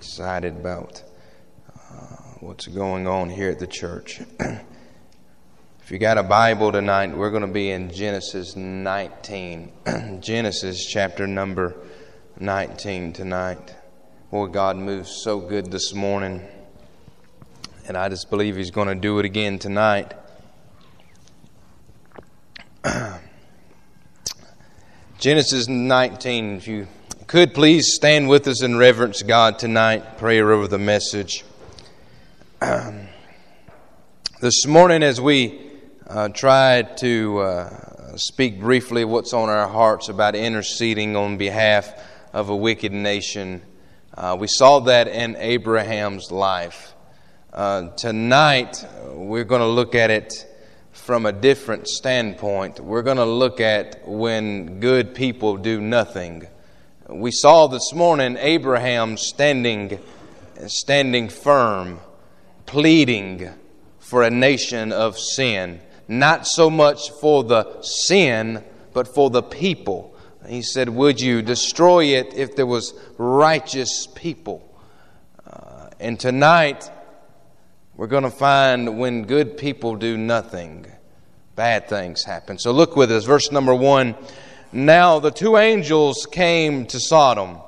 excited about uh, what's going on here at the church. if you got a Bible tonight, we're going to be in Genesis 19. Genesis chapter number 19 tonight. Boy, God moves so good this morning. And I just believe He's going to do it again tonight. Genesis 19, if you could please stand with us and reverence God tonight, prayer over the message. Um, this morning, as we uh, tried to uh, speak briefly what's on our hearts about interceding on behalf of a wicked nation, uh, we saw that in Abraham's life. Uh, tonight, we're going to look at it from a different standpoint. We're going to look at when good people do nothing we saw this morning Abraham standing, standing firm, pleading for a nation of sin. Not so much for the sin, but for the people. He said, Would you destroy it if there was righteous people? Uh, and tonight, we're going to find when good people do nothing, bad things happen. So look with us. Verse number one. Now the two angels came to Sodom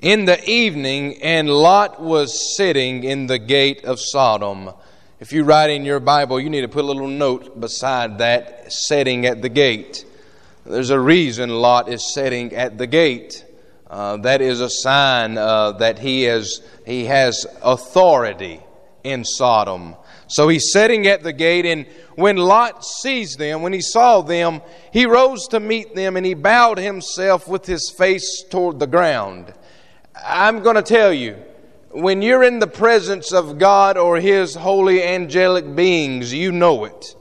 in the evening, and Lot was sitting in the gate of Sodom. If you write in your Bible, you need to put a little note beside that, sitting at the gate. There's a reason Lot is sitting at the gate. Uh, that is a sign uh, that he, is, he has authority in Sodom. So he's sitting at the gate, and when Lot sees them, when he saw them, he rose to meet them and he bowed himself with his face toward the ground. I'm going to tell you, when you're in the presence of God or his holy angelic beings, you know it.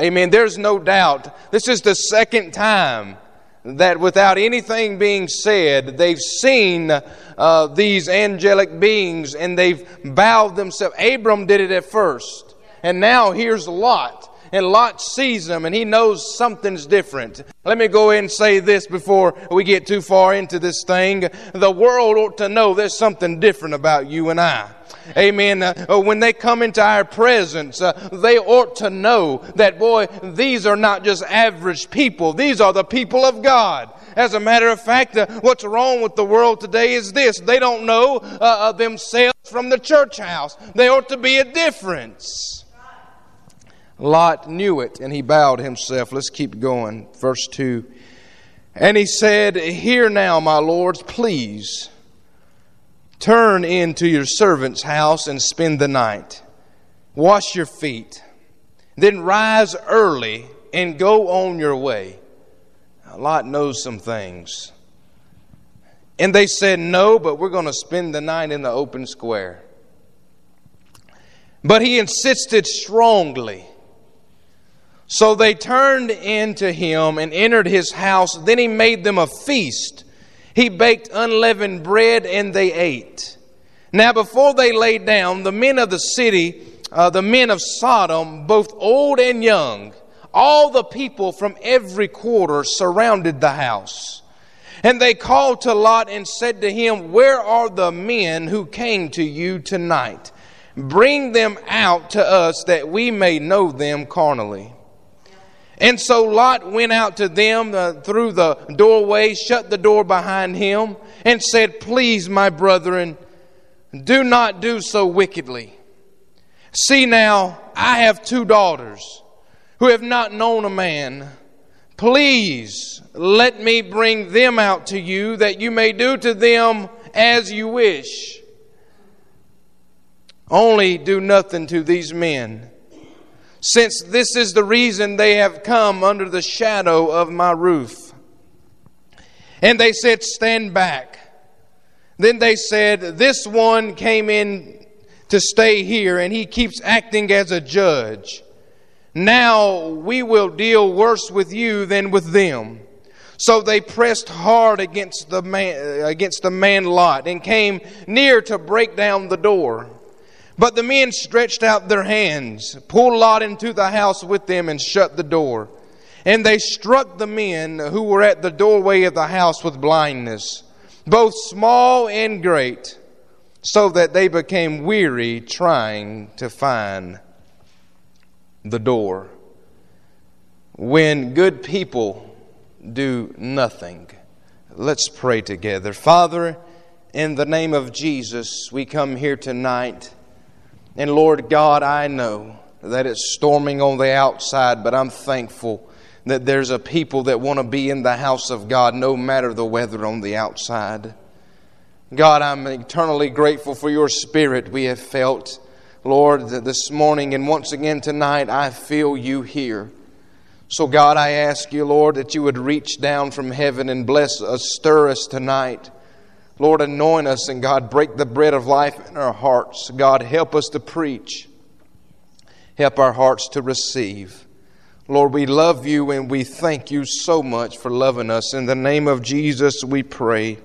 Amen. There's no doubt. This is the second time that without anything being said, they've seen uh, these angelic beings and they've bowed themselves. Abram did it at first, and now here's Lot. And Lot sees them and he knows something's different. Let me go ahead and say this before we get too far into this thing. The world ought to know there's something different about you and I. Amen. Uh, when they come into our presence, uh, they ought to know that, boy, these are not just average people. These are the people of God. As a matter of fact, uh, what's wrong with the world today is this. They don't know uh, themselves from the church house. There ought to be a difference. Lot knew it and he bowed himself. Let's keep going. Verse 2. And he said, Hear now, my lords, please Turn into your servant's house and spend the night. Wash your feet. Then rise early and go on your way. Lot knows some things. And they said, No, but we're going to spend the night in the open square. But he insisted strongly. So they turned into him and entered his house. Then he made them a feast he baked unleavened bread and they ate. Now, before they lay down, the men of the city, uh, the men of Sodom, both old and young, all the people from every quarter surrounded the house. And they called to Lot and said to him, Where are the men who came to you tonight? Bring them out to us that we may know them carnally. And so Lot went out to them uh, through the doorway, shut the door behind him, and said, Please, my brethren, do not do so wickedly. See now, I have two daughters who have not known a man. Please let me bring them out to you that you may do to them as you wish. Only do nothing to these men since this is the reason they have come under the shadow of my roof. And they said, Stand back. Then they said, This one came in to stay here, and he keeps acting as a judge. Now we will deal worse with you than with them. So they pressed hard against the man, against the man Lot and came near to break down the door. But the men stretched out their hands, pulled Lot into the house with them, and shut the door. And they struck the men who were at the doorway of the house with blindness, both small and great. so that they became weary trying to find the door. When good people do nothing. Let's pray together. Father, in the name of Jesus, we come here tonight. And Lord God, I know that it's storming on the outside, but I'm thankful that there's a people that want to be in the house of God no matter the weather on the outside. God, I'm eternally grateful for your spirit we have felt, Lord, this morning. And once again tonight, I feel you here. So, God, I ask you, Lord, that you would reach down from heaven and bless us, stir us tonight. Lord, anoint us, and God, break the bread of life in our hearts. God, help us to preach. Help our hearts to receive. Lord, we love you and we thank you so much for loving us. In the name of Jesus, we pray.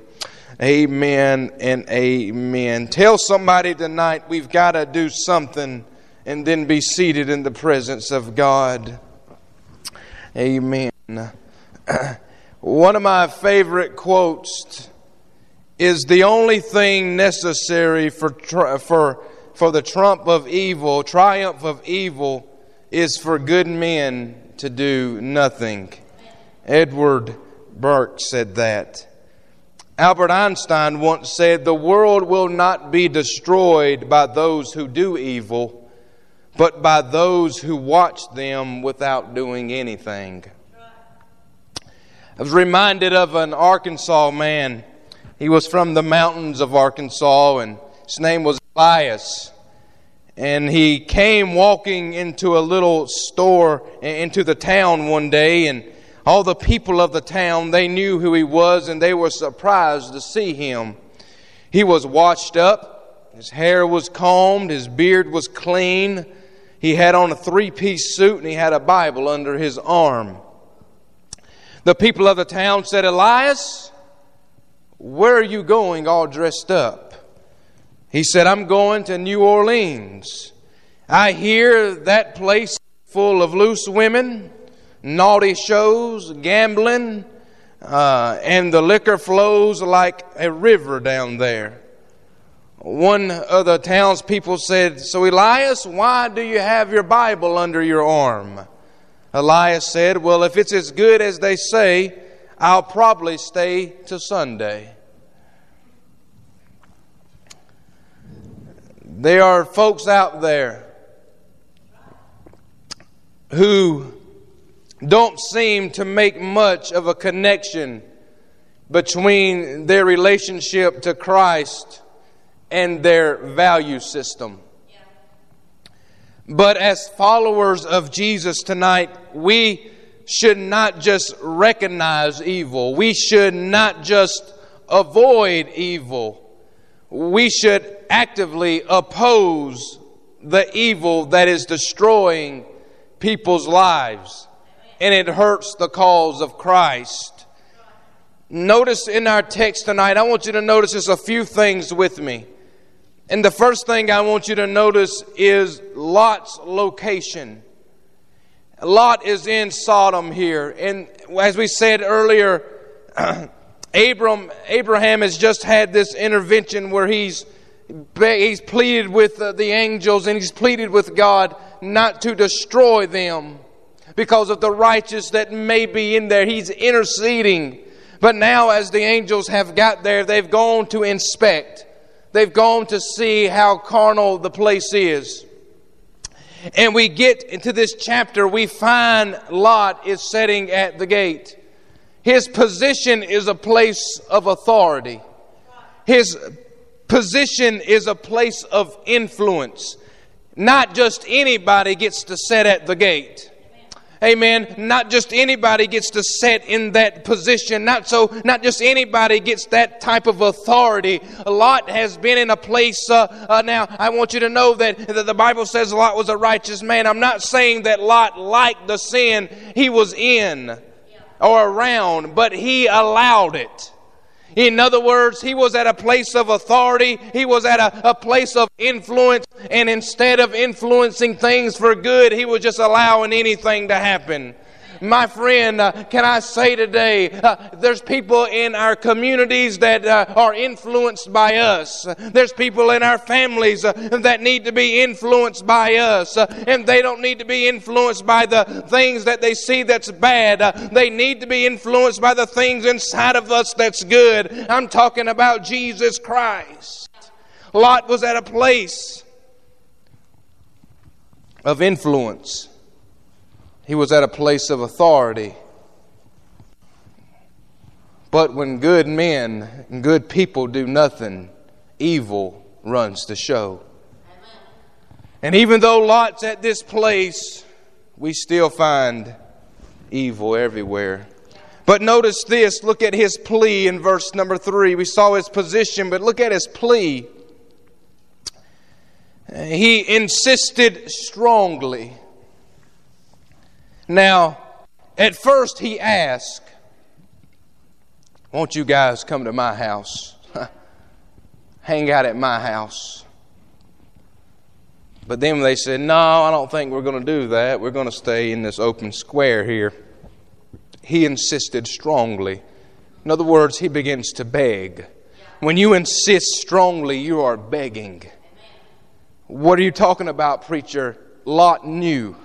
Amen and amen. Tell somebody tonight we've got to do something and then be seated in the presence of God. Amen. One of my favorite quotes is the only thing necessary for, for, for the trump of evil, triumph of evil, is for good men to do nothing. Edmund Burke said that. Albert Einstein once said, The world will not be destroyed by those who do evil but by those who watch them without doing anything. I was reminded of an Arkansas man. He was from the mountains of Arkansas, and his name was Elias. And he came walking into a little store into the town one day, and all the people of the town they knew who he was, and they were surprised to see him. He was washed up, his hair was combed, his beard was clean. He had on a three piece suit and he had a Bible under his arm. The people of the town said, Elias, where are you going all dressed up? He said, I'm going to New Orleans. I hear that place full of loose women, naughty shows, gambling, uh, and the liquor flows like a river down there. One of the townspeople said, So, Elias, why do you have your Bible under your arm? Elias said, Well, if it's as good as they say, I'll probably stay till Sunday. There are folks out there who don't seem to make much of a connection between their relationship to Christ and their value system. But as followers of Jesus tonight, we should not just recognize evil. We should not just avoid evil. We should actively oppose the evil that is destroying people's lives. And it hurts the cause of Christ. Notice in our text tonight, I want you to notice just a few things with me. And the first thing I want you to notice is Lot's location. Lot is in Sodom here. And as we said earlier, Abram, Abraham has just had this intervention where he's, he's pleaded with uh, the angels and he's pleaded with God not to destroy them because of the righteous that may be in there. He's interceding. But now, as the angels have got there, they've gone to inspect. They've gone to see how carnal the place is. And we get into this chapter, we find Lot is sitting at the gate. His position is a place of authority. His position is a place of influence. Not just anybody gets to sit at the gate. Amen. Not just anybody gets to sit in that position. Not so, not just anybody gets that type of authority. Lot has been in a place, uh, uh, now I want you to know that, that the Bible says Lot was a righteous man. I'm not saying that Lot liked the sin he was in or around, but he allowed it. In other words, he was at a place of authority, he was at a, a, place of influence, and instead of influencing things for good, he was just allowing anything to happen. My friend, uh, can I say today, uh, there's people in our communities that uh, are influenced by us. There's people in our families uh, that need to be influenced by us. Uh, and they don't need to be influenced by the things that they see that's bad. They need to be influenced by the things inside of us that's good. I'm talking about Jesus Christ. Lot was at a place of influence. He was at a place of authority. But when good men and good people do nothing, evil runs the show. And even though Lot's at this place, we still find evil everywhere. But notice this look at his plea in verse number three. We saw his position, but look at his plea. He insisted strongly. Now, at first he asked, Won't you guys come to my house? Hang out at my house. But then they said, No, I don't think we're going to do that. We're going to stay in this open square here. He insisted strongly. In other words, he begins to beg. When you insist strongly, you are begging. What are you talking about, preacher? Lot knew.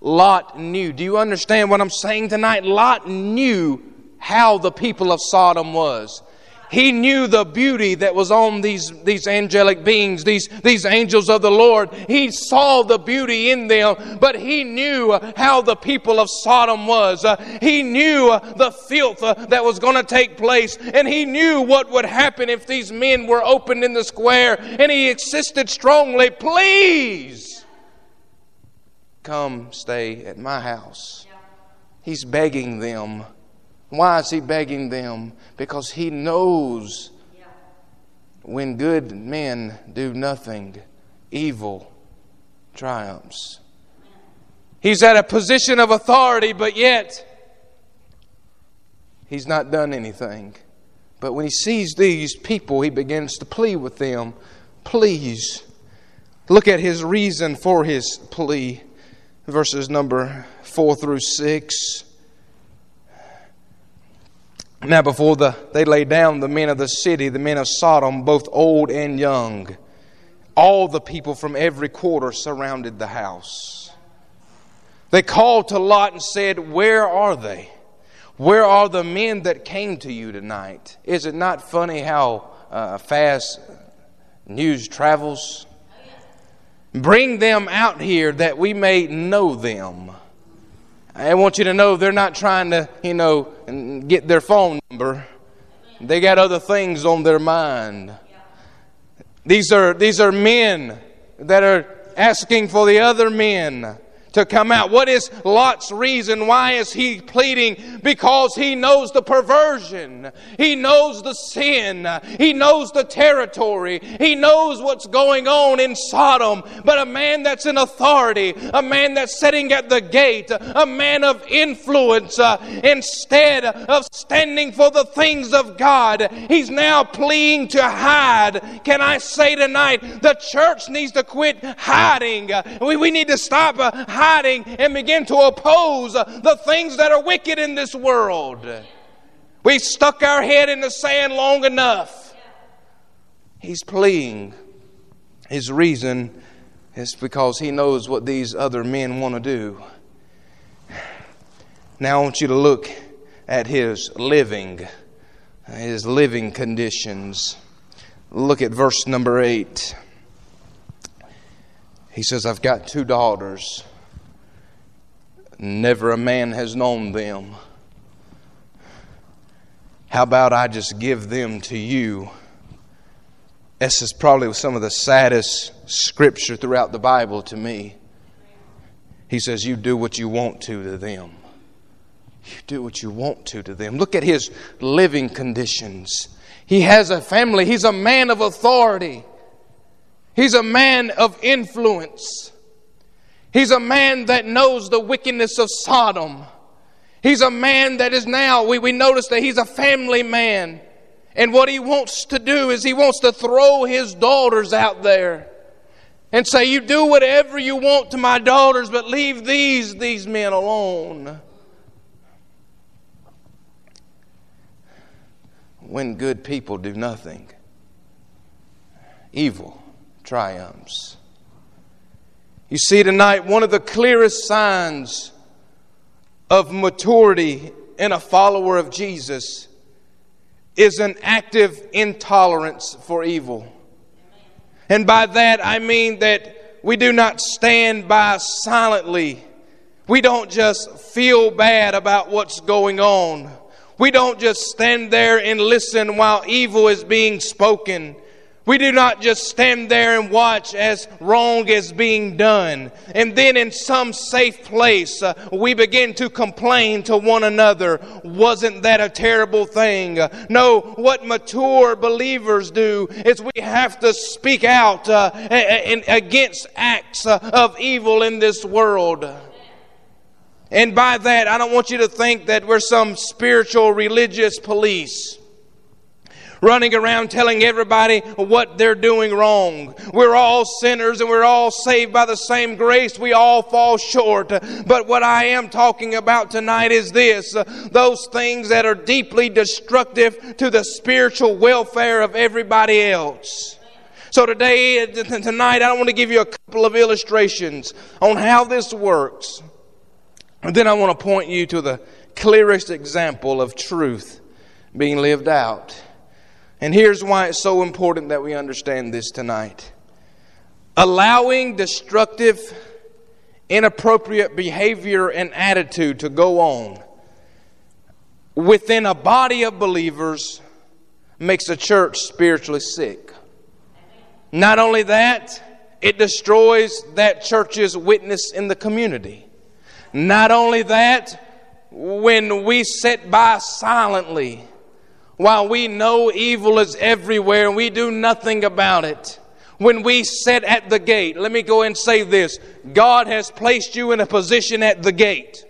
Lot knew. Do you understand what I'm saying tonight? Lot knew how the people of Sodom was. He knew the beauty that was on these, these angelic beings, these, these angels of the Lord. He saw the beauty in them, but he knew how the people of Sodom was. Uh, he knew the filth uh, that was going to take place, and he knew what would happen if these men were opened in the square. And he insisted strongly, please come stay at my house. He's begging them why is he begging them? Because he knows when good men do nothing, evil triumphs. He's at a position of authority, but yet he's not done anything. But when he sees these people, he begins to plead with them. Please look at his reason for his plea. Verses number 4 through 6. Now, before the, they lay down, the men of the city, the men of Sodom, both old and young, all the people from every quarter surrounded the house. They called to Lot and said, Where are they? Where are the men that came to you tonight? Is it not funny how uh, fast news travels? Bring them out here that we may know them. I want you to know they're not trying to, you know, get their phone number. They got other things on their mind. These are, these are men that are asking for the other men to come out. What is Lot's reason? Why is he pleading? Because he knows the perversion. He knows the sin. He knows the territory. He knows what's going on in Sodom. But a man that's in authority, a man that's sitting at the gate, a man of influence, uh, instead of standing for the things of God, he's now pleading to hide. Can I say tonight, the church needs to quit hiding. We, we need to stop uh, hiding and begin to oppose the things that are wicked in this world. We stuck our head in the sand long enough. He's pleading. His reason is because he knows what these other men want to do. Now I want you to look at his living, his living conditions. Look at verse number 8. He says, I've got two daughters. Never a man has known them. How about I just give them to you? This is probably some of the saddest scripture throughout the Bible to me. He says, You do what you want to to them. You do what you want to to them. Look at his living conditions. He has a family, he's a man of authority, he's a man of influence. He's a man that knows the wickedness of Sodom. He's a man that is now, we, we notice that he's a family man. And what he wants to do is he wants to throw his daughters out there. and say, You do whatever you want to my daughters, but leave these, these men alone. When good people do nothing, evil triumphs. You see, tonight, one of the clearest signs of maturity in a follower of Jesus is an active intolerance for evil. And by that I mean that we do not stand by silently. We don't just feel bad about what's going on. We don't just stand there and listen while evil is being spoken. We do not just stand there and watch as wrong is being done. And then in some safe place, uh, we begin to complain to one another. Wasn't that a terrible thing? No, what mature believers do is we have to speak out uh, against acts uh, of evil in this world. And by that, I don't want you to think that we're some spiritual religious police running around telling everybody what they're doing wrong. We're all sinners and we're all saved by the same grace. We all fall short. But what I am talking about tonight is this those things that are deeply destructive to the spiritual welfare of everybody else. So today, tonight, I want to give you a couple of illustrations on how this works. And then I want to point you to the clearest example of truth being lived out. And here's why it's so important that we understand this tonight. Allowing destructive, inappropriate behavior and attitude to go on within a body of believers makes a church spiritually sick. Not only that, it destroys that church's witness in the community. Not only that, when we sit by silently while we know evil is everywhere and we do nothing about it, when we sit at the gate, let me go and say this. God has placed you in a position at the gate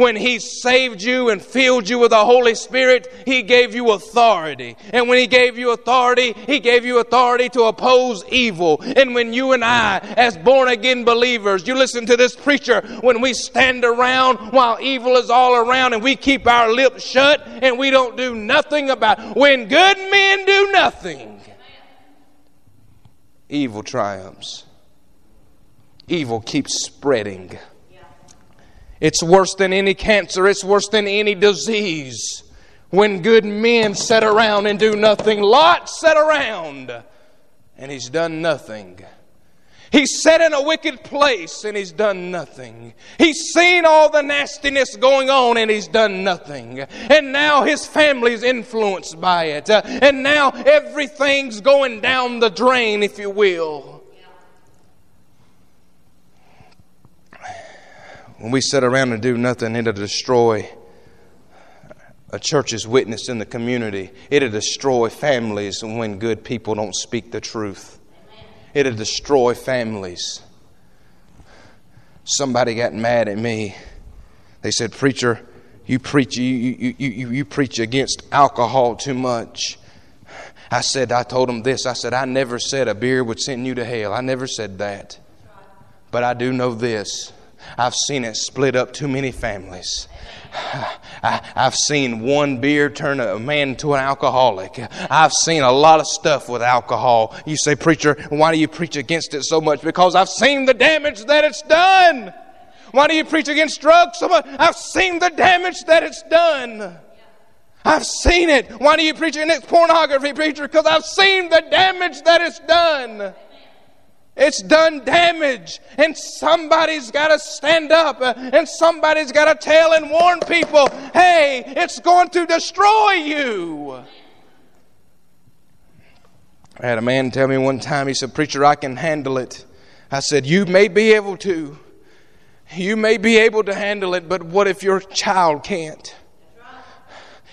when He saved you and filled you with the Holy Spirit, He gave you authority. And when He gave you authority, He gave you authority to oppose evil. And when you and I, as born again believers, you listen to this preacher, when we stand around while evil is all around and we keep our lips shut and we don't do nothing about it. When good men do nothing, evil triumphs. Evil keeps spreading. It's worse than any cancer, it's worse than any disease. When good men sit around and do nothing, Lot sat around and he's done nothing. He's sat in a wicked place and he's done nothing. He's seen all the nastiness going on and he's done nothing. And now his family's influenced by it. and now everything's going down the drain, if you will. When we sit around and do nothing, it'll destroy a church's witness in the community. It'll destroy families when good people don't speak the truth. It'll destroy families. Somebody got mad at me. They said, Preacher, you preach, you, you, you, you, preach against alcohol too much. I said, I told them this. I said, I never said a beer would send you to hell. I never said that. But I do know this I've seen it split up too many families. I, have seen one beer turn a man to an alcoholic. I've seen a lot of stuff with alcohol. You say, Preacher, why do you preach against it so much? Because I've seen the damage that it's done. Why do you preach against drugs so much? I've seen the damage that it's done. I've seen it. Why do you preach against pornography, preacher? Because I've seen the damage that it's done. It's done damage, and somebody's got to stand up, uh, and somebody's got to tell and warn people hey, it's going to destroy you. I had a man tell me one time, he said, Preacher, I can handle it. I said, You may be able to. You may be able to handle it, but what if your child can't?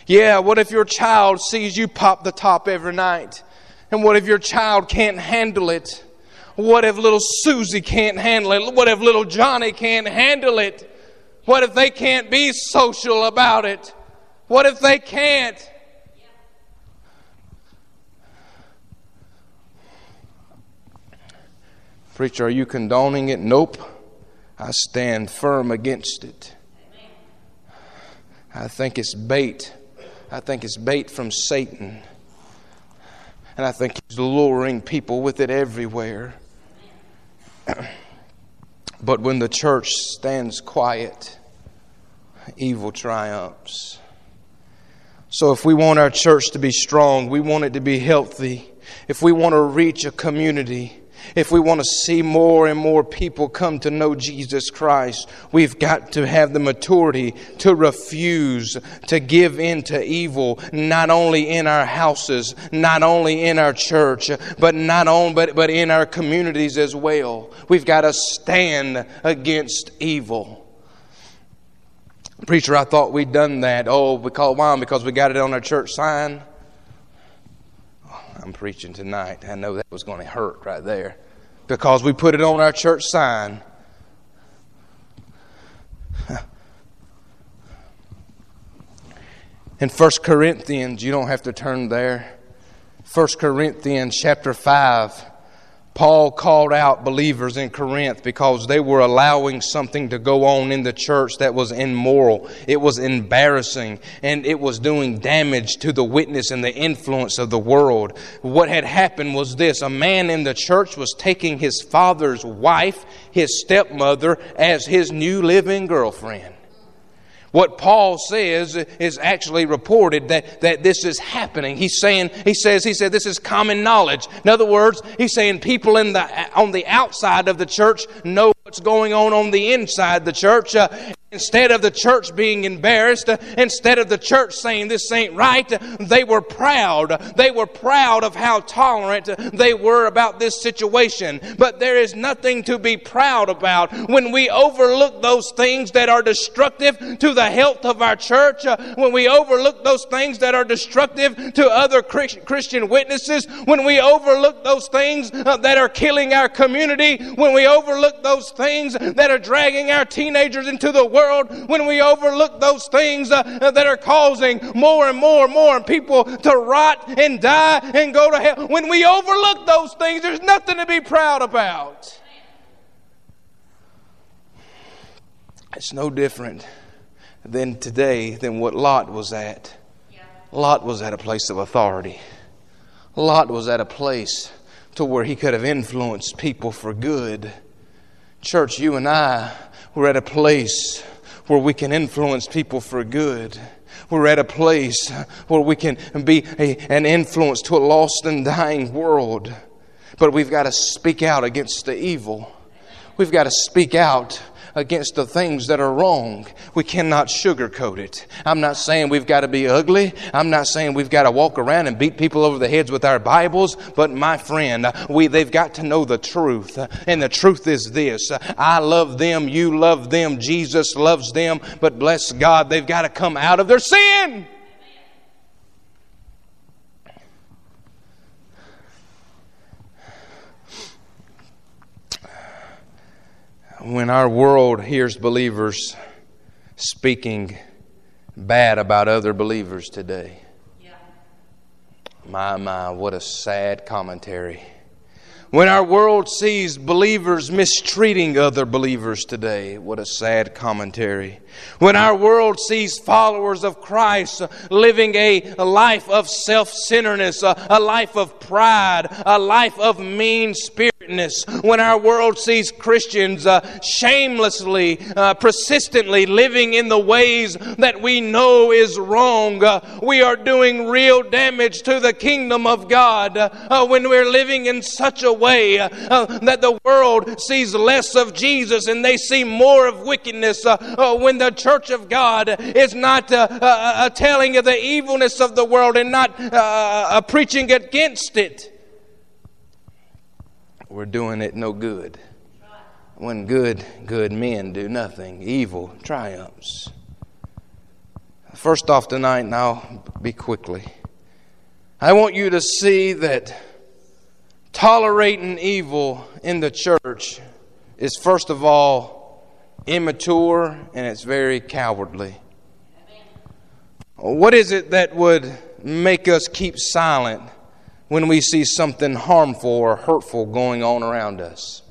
Yeah, what if your child sees you pop the top every night? And what if your child can't handle it? What if little Susie can't handle it? What if little Johnny can't handle it? What if they can't be social about it? What if they can't? Preacher, are you condoning it? Nope. I stand firm against it. I think it's bait. I think it's bait from Satan. And I think he's luring people with it everywhere. but when the church stands quiet, evil triumphs. So, if we want our church to be strong, we want it to be healthy, if we want to reach a community, if we want to see more and more people come to know Jesus Christ, we've got to have the maturity to refuse to give in to evil, not only in our houses, not only in our church, but not only but, but in our communities as well. We've got to stand against evil. Preacher, I thought we'd done that. Oh, because why? Because we got it on our church sign. I'm preaching tonight. I know that was going to hurt right there. Because we put it on our church sign. In 1 Corinthians, you don't have to turn there. 1 Corinthians chapter 5 Paul called out believers in Corinth because they were allowing something to go on in the church that was immoral. It was embarrassing and it was doing damage to the witness and the influence of the world. What had happened was this a man in the church was taking his father's wife, his stepmother, as his new living girlfriend. What Paul says is actually reported that, that this is happening. He's saying, he says, he said, this is common knowledge. In other words, he's saying people in the, on the outside of the church know what's going on on the inside the church. Uh, Instead of the church being embarrassed, instead of the church saying this ain't right, they were proud. They were proud of how tolerant they were about this situation. But there is nothing to be proud about when we overlook those things that are destructive to the health of our church, when we overlook those things that are destructive to other Christian witnesses, when we overlook those things uh, that are killing our community, when we overlook those things that are dragging our teenagers into the world when we overlook those things uh, that are causing more and more and more people to rot and die and go to hell. When we overlook those things, there's nothing to be proud about. It's no different than today than what Lot was at. Lot was at a place of authority. Lot was at a place to where he could have influenced people for good. Church, you and I we're at a place where we can influence people for good. We're at a place where we can be a, an influence to a lost and dying world. But we've got to speak out against the evil. We've got to speak out against the things that are wrong. We cannot sugarcoat it. I'm not saying we've got to be ugly. I'm not saying we've got to walk around and beat people over the heads with our Bibles. But my friend, we, they've got to know the truth. And the truth is this. I love them. You love them. Jesus loves them. But bless God, they've got to come out of their sin. When our world hears believers speaking bad about other believers today. My, my, what a sad commentary. When our world sees believers mistreating other believers today, what a sad commentary. When our world sees followers of Christ living a, life of self centeredness, a life of pride, a life of mean spirit, when our world sees Christians uh, shamelessly, uh, persistently living in the ways that we know is wrong, uh, we are doing real damage to the kingdom of God uh, when we're living in such a way uh, that the world sees less of Jesus and they see more of wickedness. Uh, when the church of God is not telling of the evilness of the world and not preaching against it we're doing it no good. When good, good men do nothing, evil triumphs. First off tonight, and I'll be quickly. I want you to see that tolerating evil in the church is, first of all, immature and it's very cowardly. What is it that would make us keep silent when we see something harmful or hurtful going on around us.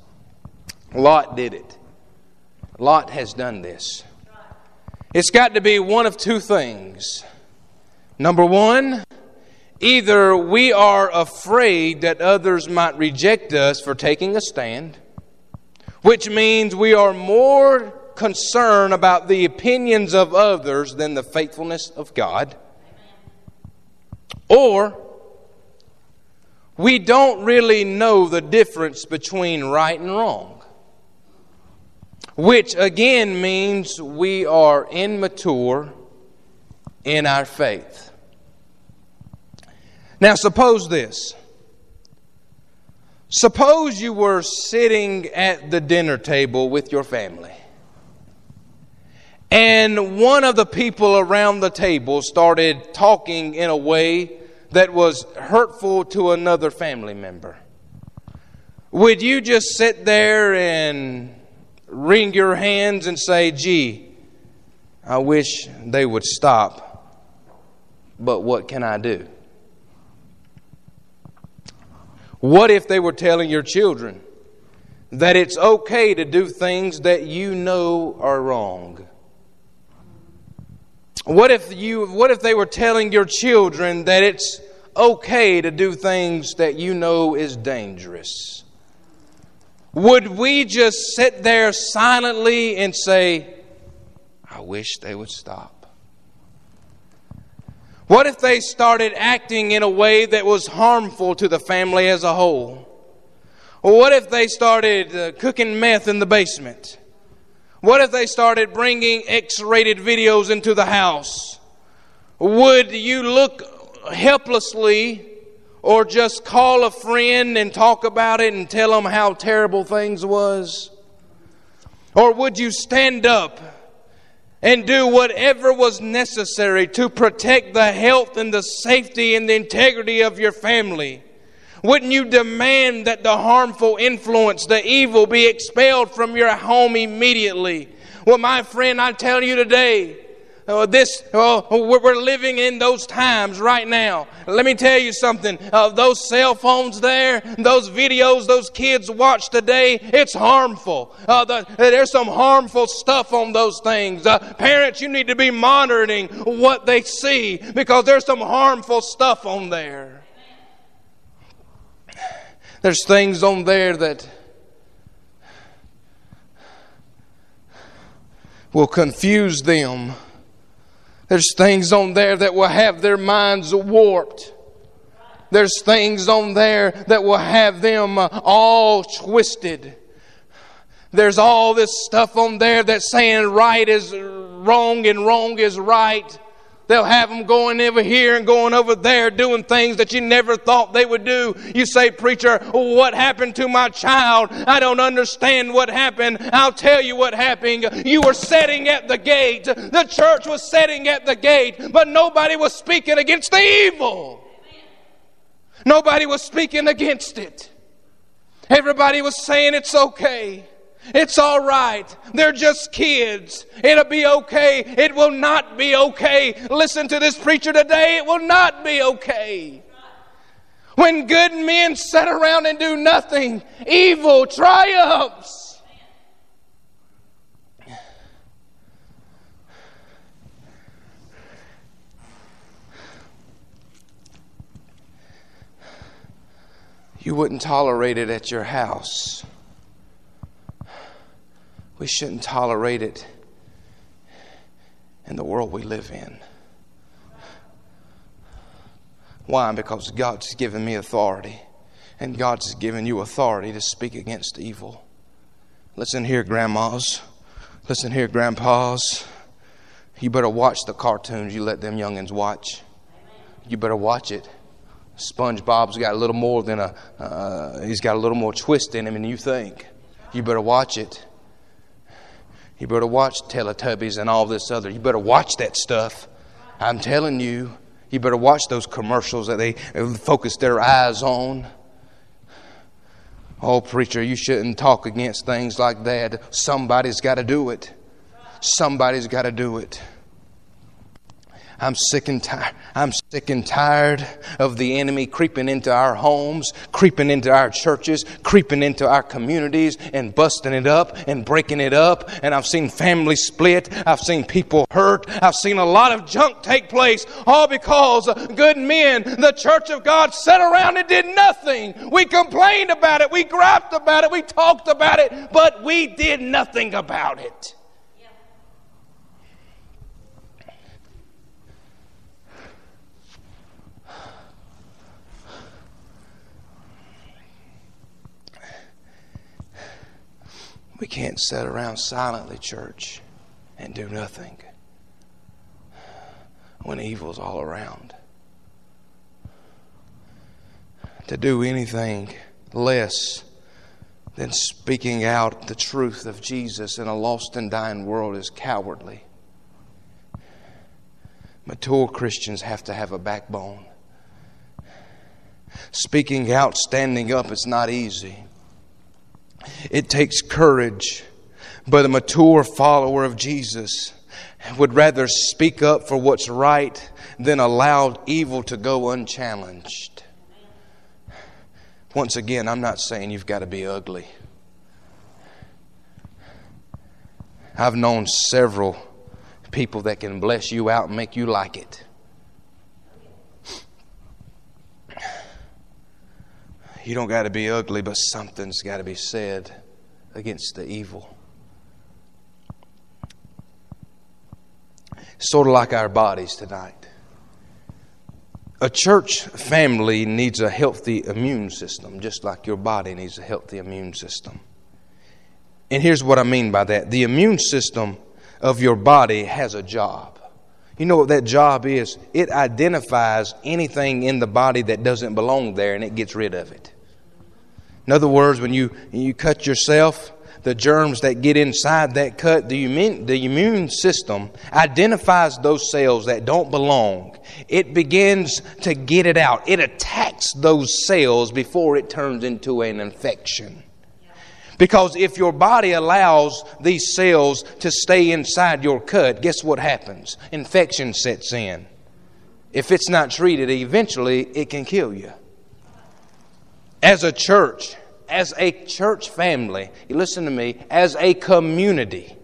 Lot did it. Lot has done this. It's got to be one of two things. Number one, either we are afraid that others might reject us for taking a stand, which means we are more concerned about the opinions of others than the faithfulness of God. Or we don't really know the difference between right and wrong, which again means we are immature in our faith. Now, suppose this. Suppose you were sitting at the dinner table with your family, and one of the people around the table started talking in a way that was hurtful to another family member, would you just sit there and wring your hands and say, gee, I wish they would stop, but what can I do? What if they were telling your children that it's okay to do things that you know are wrong? What if you what if they were telling your children that it's okay to do things that you know is dangerous? Would we just sit there silently and say, I wish they would stop? What if they started acting in a way that was harmful to the family as a whole? Or what if they started uh, cooking meth in the basement? What if they started bringing X rated videos into the house? Would you look helplessly or just call a friend and talk about it and tell them how terrible things was? Or would you stand up and do whatever was necessary to protect the health and the safety and the integrity of your family? Wouldn't you demand that the harmful influence, the evil, be expelled from your home immediately? Well, my friend, I tell you today, uh, this uh, we're living in those times right now. Let me tell you something. Uh, those cell phones there, those videos those kids watch today, it's harmful. Uh, the, there's some harmful stuff on those things. Parents, you need to be monitoring what they see because there's some harmful stuff on there. There's things on there that will confuse them there's things on there that will have their minds warped. There's things on there that will have them uh, all twisted. There's all this stuff on there that's saying right is wrong and wrong is right. They'll have them going over here and going over there doing things that you never thought they would do. You say, Preacher, what happened to my child? I don't understand what happened. I'll tell you what happened. You were sitting at the gate. The church was sitting at the gate, but nobody was speaking against the evil. Nobody was speaking against it. Everybody was saying it's okay. It's all right. They're just kids. It'll be okay. It will not be okay. Listen to this preacher today. It will not be okay. When good men sit around and do nothing, evil triumphs. You wouldn't tolerate it at your house we shouldn't tolerate it in the world we live in. Why? Because God's given me authority, and God's given you authority to speak against evil. Listen here, grandmas. Listen here, grandpas. You better watch the cartoons you let them youngins watch. You better watch it. SpongeBob's got a little more than a, uh, he's got a little more twist in him than you think. You better watch it. You better watch Teletubbies and all this other. You better watch that stuff. I'm telling you, you better watch those commercials that they focus their eyes on. Oh, preacher, you shouldn't talk against things like that. Somebody's got to do it. Somebody's got to do it. I'm sick and tired. I'm sick and tired of the enemy creeping into our homes, creeping into our churches, creeping into our communities and busting it up and breaking it up. And I've seen families split. I've seen people hurt. I've seen a lot of junk take place, all because good men, the church of God, sat around and did nothing. We complained about it. We griped about it. We talked about it, but we did nothing about it. We can't sit around silently, church, and do nothing when evil's all around. To do anything less than speaking out the truth of Jesus in a lost and dying world is cowardly. Mature Christians have to have a backbone. Speaking out, standing up, it's not easy. It takes courage, but a mature follower of Jesus would rather speak up for what's right than allow evil to go unchallenged. Once again, I'm not saying you've got to be ugly. I've known several people that can bless you out and make you like it. You don't got to be ugly, but something's got to be said against the evil. Sort of like our bodies tonight. A church family needs a healthy immune system, just like your body needs a healthy immune system. And here's what I mean by that the immune system of your body has a job. You know what that job is? It identifies anything in the body that doesn't belong there and it gets rid of it. In other words, when you, you cut yourself, the germs that get inside that cut, the immune, the immune system identifies those cells that don't belong. It begins to get it out. It attacks those cells before it turns into an infection. Because if your body allows these cells to stay inside your cut, guess what happens? Infection sets in. If it's not treated, eventually it can kill you as a church, as a church family, listen to me, as a community,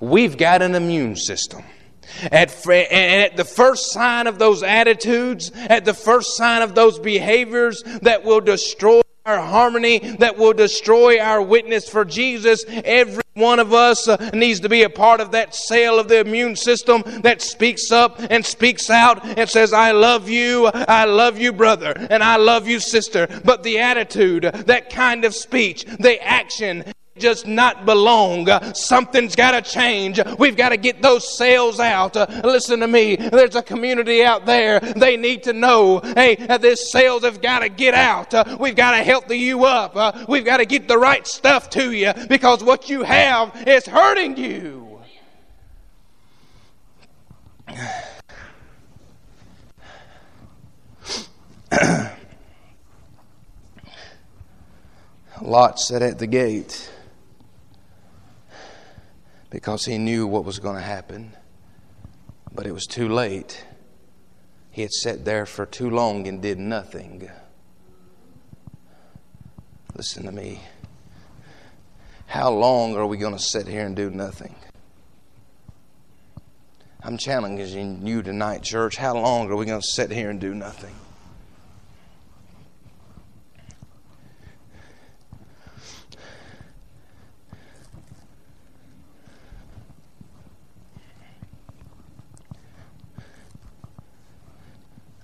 we've got an immune system. At, at the first sign of those attitudes, at the first sign of those behaviors that will destroy our harmony that will destroy our witness for Jesus. Every one of us uh, needs to be a part of that cell of the immune system that speaks up and speaks out and says, I love you, I love you, brother, and I love you, sister. But the attitude, that kind of speech, the action, just not belong. Uh, something's got to change. We've got to get those sales out. Uh, listen to me. There's a community out there. They need to know, hey, this sales have got to get out. Uh, we've got to help you up. Uh, we've got to get the right stuff to you because what you have is hurting you. Lot sat at the gate because he knew what was going to happen. But it was too late. He had sat there for too long and did nothing. Listen to me. How long are we going to sit here and do nothing? I'm challenging you tonight, church. How long are we going to sit here and do nothing?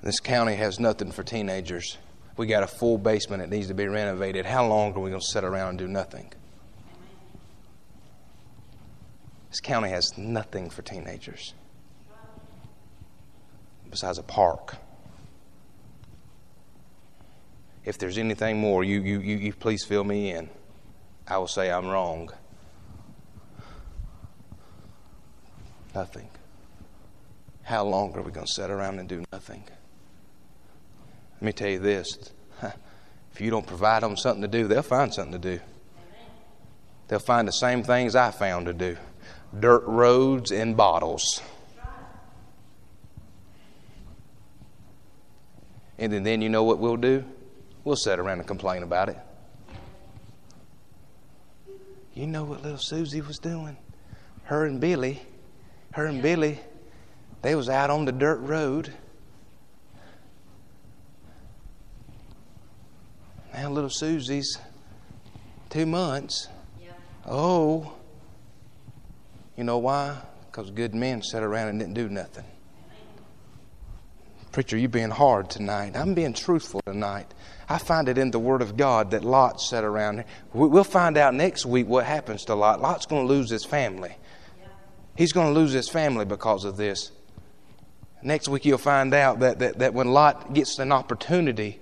This county has nothing for teenagers. We got a full basement that needs to be renovated. How long are we going to sit around and do nothing? This county has nothing for teenagers besides a park. If there's anything more, you, you, you, you please fill me in. I will say I'm wrong. Nothing. How long are we going to sit around and do nothing? Let me tell you this if you don't provide them something to do, they'll find something to do. They'll find the same things I found to do dirt roads and bottles. And then, you know what we'll do? We'll sit around and complain about it. You know what little Susie was doing? Her and Billy, her and Billy, they was out on the dirt road Now little Susie's two months. Oh. You know why? Because good men sat around and didn't do nothing. Preacher, you being hard tonight. I'm being truthful tonight. I find it in the Word of God that Lot sat around. We'll find out next week what happens to Lot. Lot's going to lose his family. He's going to lose his family because of this. Next week, you'll find out that, that, that when Lot gets an opportunity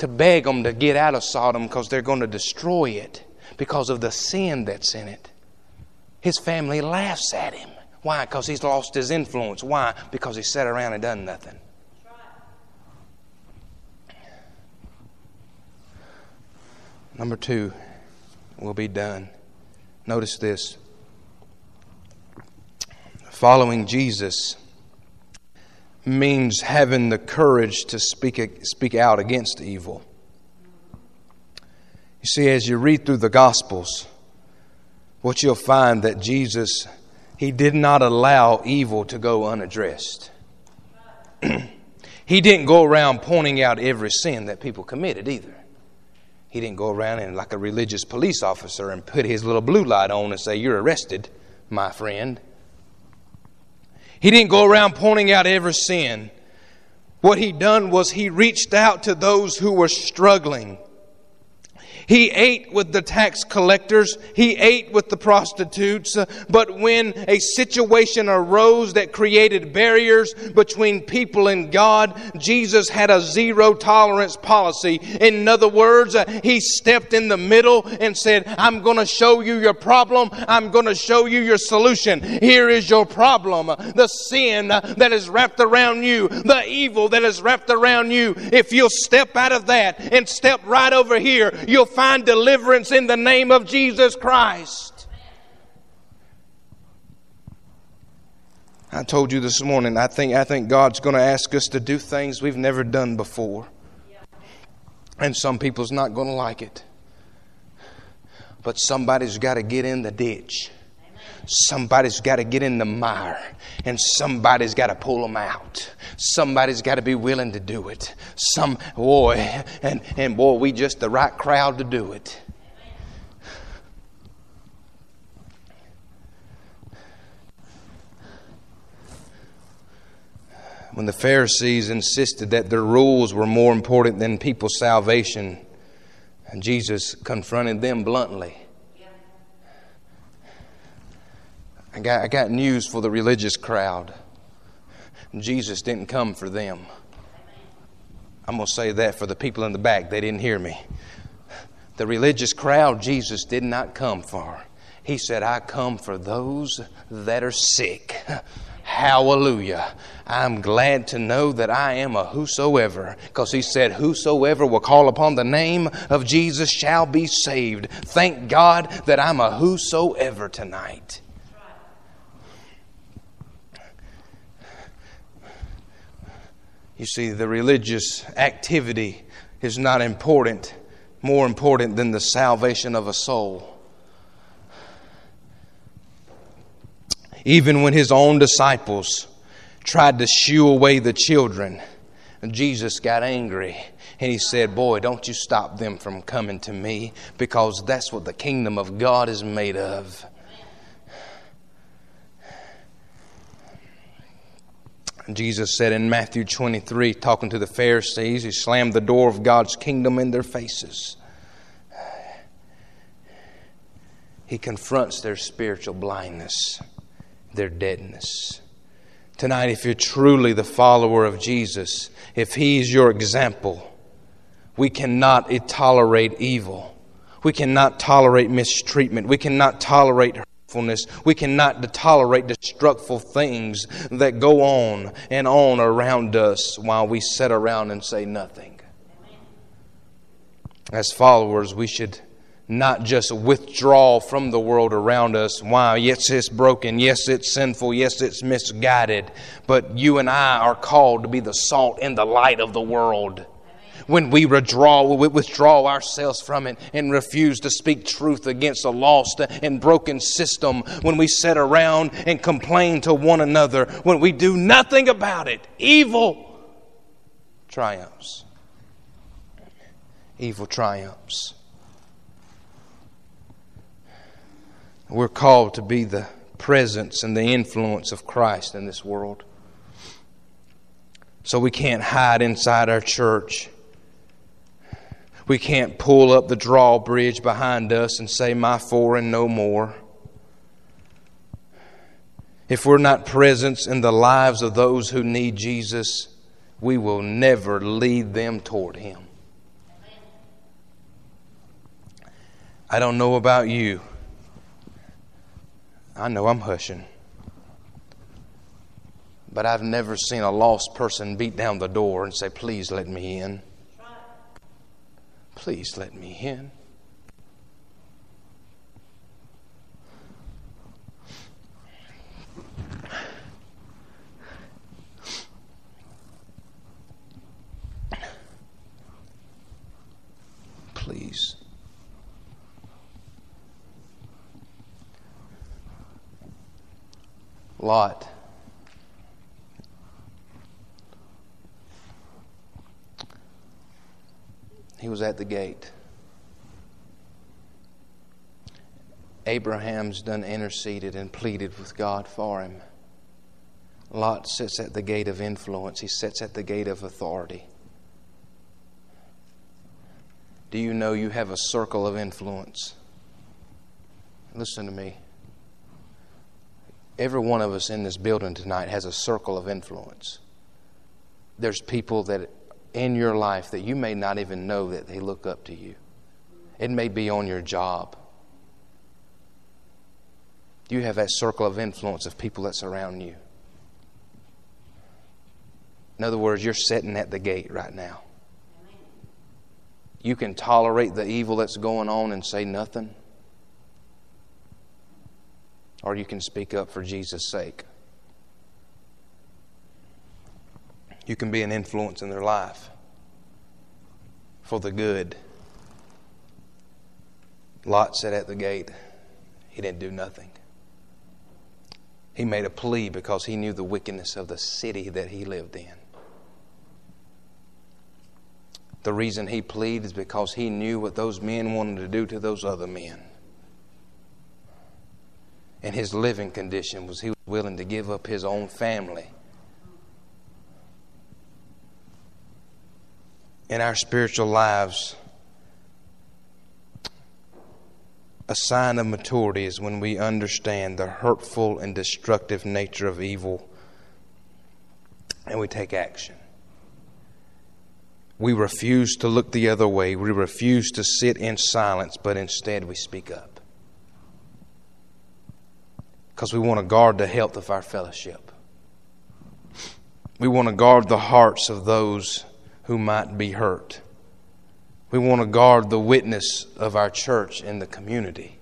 to beg them to get out of Sodom because they're going to destroy it because of the sin that's in it, his family laughs at him. Why? Because he's lost his influence. Why? Because he sat around and done nothing. Number two, will be done. Notice this. Following Jesus means having the courage to speak, speak out against evil. You see, as you read through the Gospels, what you'll find that Jesus, he did not allow evil to go unaddressed. he didn't go around pointing out every sin that people committed either. He didn't go around and like a religious police officer and put his little blue light on and say, You're arrested, my friend. He didn't go around pointing out every sin. What he done was he reached out to those who were struggling. He ate with the tax collectors. He ate with the prostitutes. But when a situation arose that created barriers between people and God, Jesus had a zero tolerance policy. In other words, he stepped in the middle and said, I'm going to show you your problem. I'm going to show you your solution. Here is your problem. The sin that is wrapped around you, the evil that is wrapped around you. If you'll step out of that and step right over here, you'll find deliverance in the name of Jesus Christ. I told you this morning, I think, I think God's going to ask us to do things we've never done before. And some people's not going to like it. But somebody's got to get in the ditch. Somebody's got to get in the mire and somebody's got to pull them out. Somebody's got to be willing to do it. Some boy, and, and boy, we just the right crowd to do it. When the Pharisees insisted that their rules were more important than people's salvation, Jesus confronted them bluntly. I got, I got news for the religious crowd. Jesus didn't come for them. I'm going to say that for the people in the back. They didn't hear me. The religious crowd, Jesus did not come for. He said, I come for those that are sick. Hallelujah. I'm glad to know that I am a whosoever because he said, Whosoever will call upon the name of Jesus shall be saved. Thank God that I'm a whosoever tonight. You see, the religious activity is not important, more important than the salvation of a soul. Even when his own disciples tried to shoo away the children, Jesus got angry and he said, Boy, don't you stop them from coming to me because that's what the kingdom of God is made of. Jesus said in Matthew 23, talking to the Pharisees, He slammed the door of God's kingdom in their faces. He confronts their spiritual blindness, their deadness. Tonight, if you're truly the follower of Jesus, if He is your example, we cannot tolerate evil. We cannot tolerate mistreatment. We cannot tolerate we cannot tolerate destructive things that go on and on around us while we sit around and say nothing. As followers, we should not just withdraw from the world around us. Why? Yes, it's broken. Yes, it's sinful. Yes, it's misguided. But you and I are called to be the salt and the light of the world. When we withdraw, we withdraw ourselves from it and refuse to speak truth against a lost and broken system, when we sit around and complain to one another, when we do nothing about it, evil triumphs. Evil triumphs. We're called to be the presence and the influence of Christ in this world. So we can't hide inside our church. We can't pull up the drawbridge behind us and say, My four and no more. If we're not present in the lives of those who need Jesus, we will never lead them toward Him. I don't know about you. I know I'm hushing. But I've never seen a lost person beat down the door and say, Please let me in. Please let me in. Please. Lot. He was at the gate. Abraham's done interceded and pleaded with God for him. Lot sits at the gate of influence, he sits at the gate of authority. Do you know you have a circle of influence? Listen to me. Every one of us in this building tonight has a circle of influence. There's people that in your life that you may not even know that they look up to you. It may be on your job. You have that circle of influence of people that surround you. In other words, you're sitting at the gate right now. You can tolerate the evil that's going on and say nothing or you can speak up for Jesus' sake. You can be an influence in their life for the good. Lot sat at the gate. He didn't do nothing. He made a plea because he knew the wickedness of the city that he lived in. The reason he pleaded is because he knew what those men wanted to do to those other men and his living condition was he was willing to give up his own family. In our spiritual lives, a sign of maturity is when we understand the hurtful and destructive nature of evil and we take action. We refuse to look the other way. We refuse to sit in silence, but instead we speak up because we want to guard the health of our fellowship. We want to guard the hearts of those who might be hurt. We want to guard the witness of our church in the community.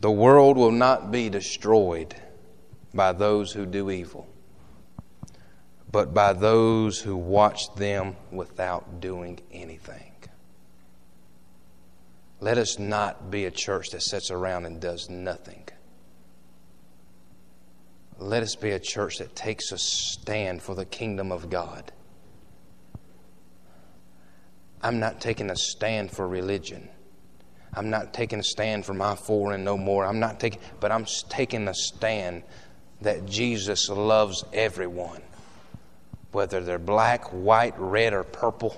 The world will not be destroyed by those who do evil, but by those who watch them without doing anything. Let us not be a church that sits around and does nothing. Let us be a church that takes a stand for the kingdom of God. I'm not taking a stand for religion. I'm not taking a stand for my four and no more. I'm not taking, but I'm taking a stand that Jesus loves everyone, whether they're black, white, red, or purple,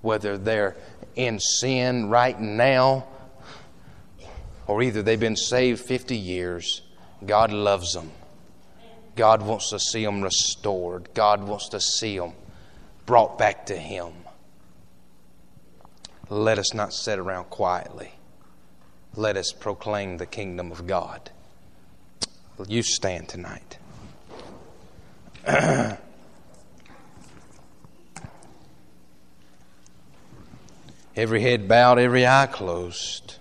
whether they're in sin right now, or either they've been saved 50 years. God loves them. God wants to see them restored. God wants to see them brought back to Him. Let us not sit around quietly. Let us proclaim the kingdom of God. You stand tonight. every head bowed, every eye closed.